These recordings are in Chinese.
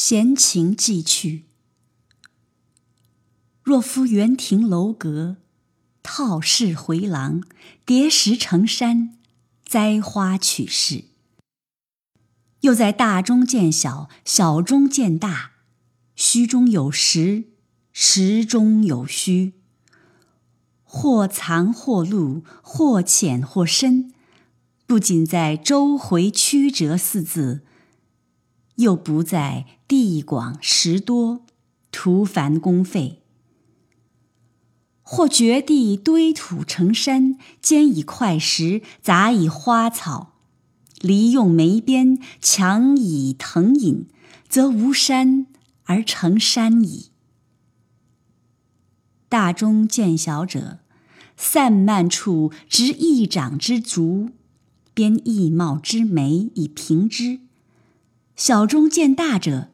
闲情寄去。若夫园亭楼阁，套室回廊，叠石成山，栽花取势。又在大中见小，小中见大，虚中有实，实中有虚。或藏或露，或浅或深，不仅在周回曲折四字，又不在地广时多，徒繁功费。或掘地堆土成山，兼以块石，杂以花草，离用梅边，强以藤引，则无山而成山矣。大中见小者，散漫处执一掌之足，编一帽之眉以平之；小中见大者，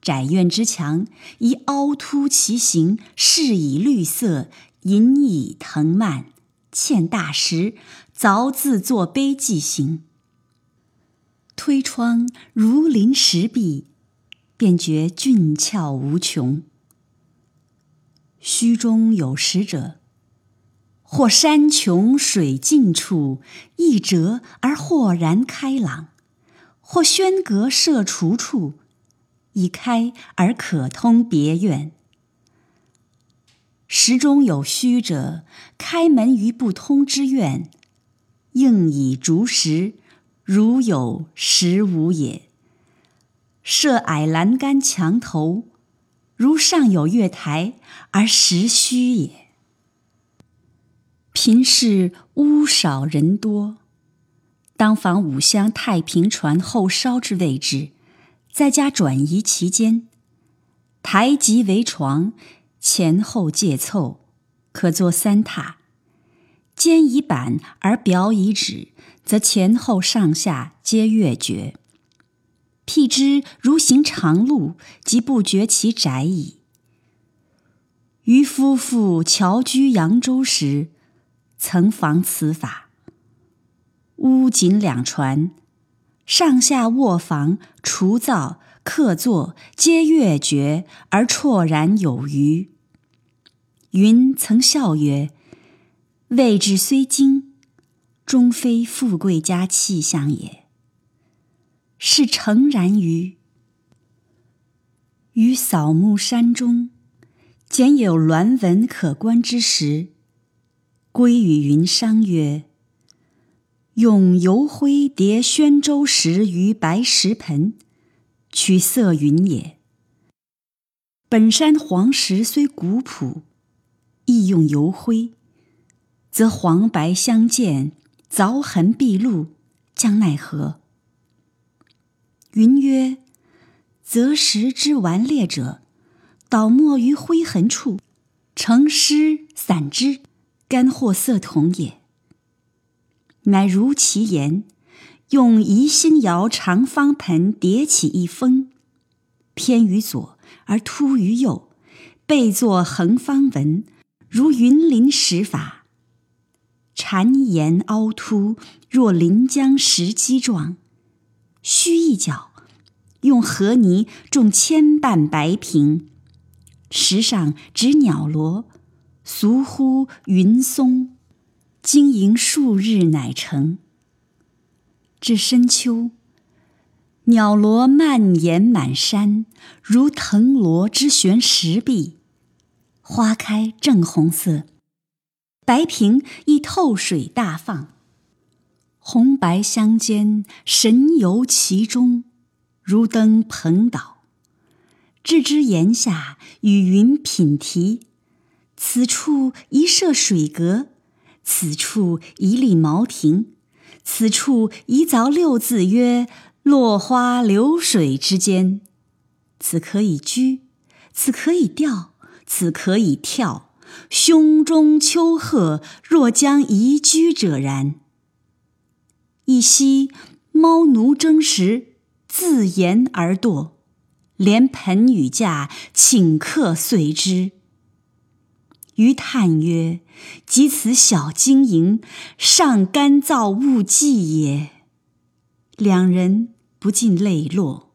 窄院之墙，以凹凸其形，饰以绿色，引以藤蔓，嵌大石，凿字作碑记形。推窗如临石壁，便觉俊俏无穷。虚中有实者，或山穷水尽处，一折而豁然开朗；或轩阁设橱处，已开而可通别院。时中有虚者，开门于不通之院，应以竹石，如有实无也；设矮栏杆墙头。如上有月台，而实虚也。贫士屋少人多，当房五香太平船后梢之位置，在家转移其间，台极为床，前后借凑，可作三榻。肩以板而表以纸，则前后上下皆越绝。辟之如行长路，即不觉其窄矣。余夫妇侨居扬州时，曾防此法。屋仅两船，上下卧房、厨灶、客座皆月绝，而绰然有余。云曾笑曰：“位置虽精，终非富贵家气象也。”是诚然于于扫墓山中，简有鸾纹可观之时，归与云商曰：“用油灰叠宣州石于白石盆，取色云也。本山黄石虽古朴，亦用油灰，则黄白相间，凿痕毕露，将奈何？”云曰：“择石之顽劣者，倒没于灰痕处，成湿散之，干或色同也。乃如其言，用宜兴窑长方盆叠起一峰，偏于左而凸于右，背作横方纹，如云林石法，缠岩凹凸，若临江石基状。”须一角，用河泥种千瓣白萍，石上植鸟螺，俗呼云松，经营数日乃成。至深秋，鸟螺蔓延满山，如藤萝之悬石壁，花开正红色，白萍亦透水大放。红白相间，神游其中，如登蓬岛。置之檐下，与云品题。此处一设水阁，此处一立茅亭，此处一凿六字曰“落花流水”之间。此可以居，此可以吊，此可以跳。胸中丘壑，若将移居者然。一夕，猫奴争食，自言而堕，连盆与架，顷刻碎之。余叹曰：“及此小经营，尚干燥物计也。”两人不禁泪落。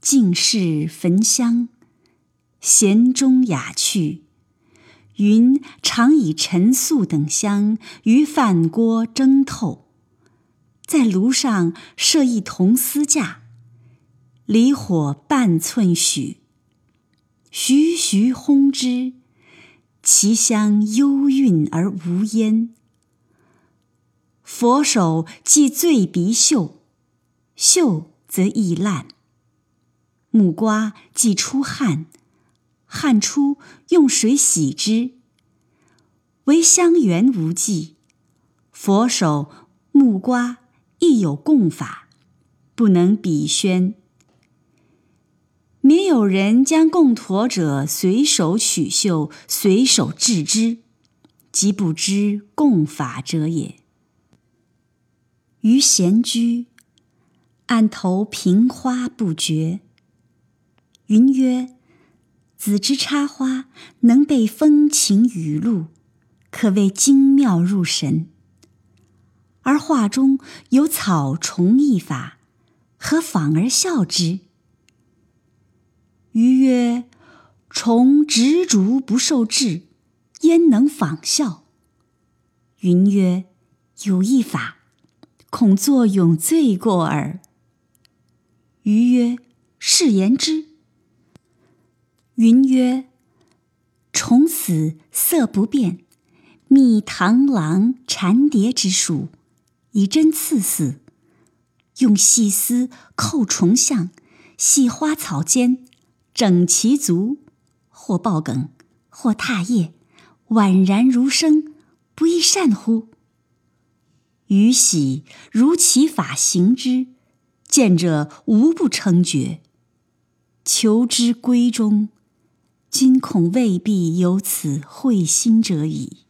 尽是焚香，弦中雅趣。云常以陈素等香于饭锅蒸透，在炉上设一铜丝架，离火半寸许，徐徐烘之，其香幽韵而无烟。佛手既醉鼻嗅，嗅则易烂；木瓜既出汗。汗出，用水洗之。唯香缘无忌，佛手木瓜亦有供法，不能比宣。免有人将供妥者随手取袖，随手置之，即不知供法者也。于闲居，案头瓶花不绝。云曰。子之插花，能被风晴雨露，可谓精妙入神。而画中有草虫异法，何仿而笑之？余曰：虫执着不受制，焉能仿效？云曰：有一法，恐作用罪过耳。余曰：是言之。云曰：“虫死色不变，觅螳螂、蝉蝶之属，以针刺死，用细丝扣虫相，系花草间，整齐足，或抱梗，或踏叶，宛然如生，不亦善乎？”于喜如其法行之，见者无不称绝，求之归中。今恐未必有此会心者矣。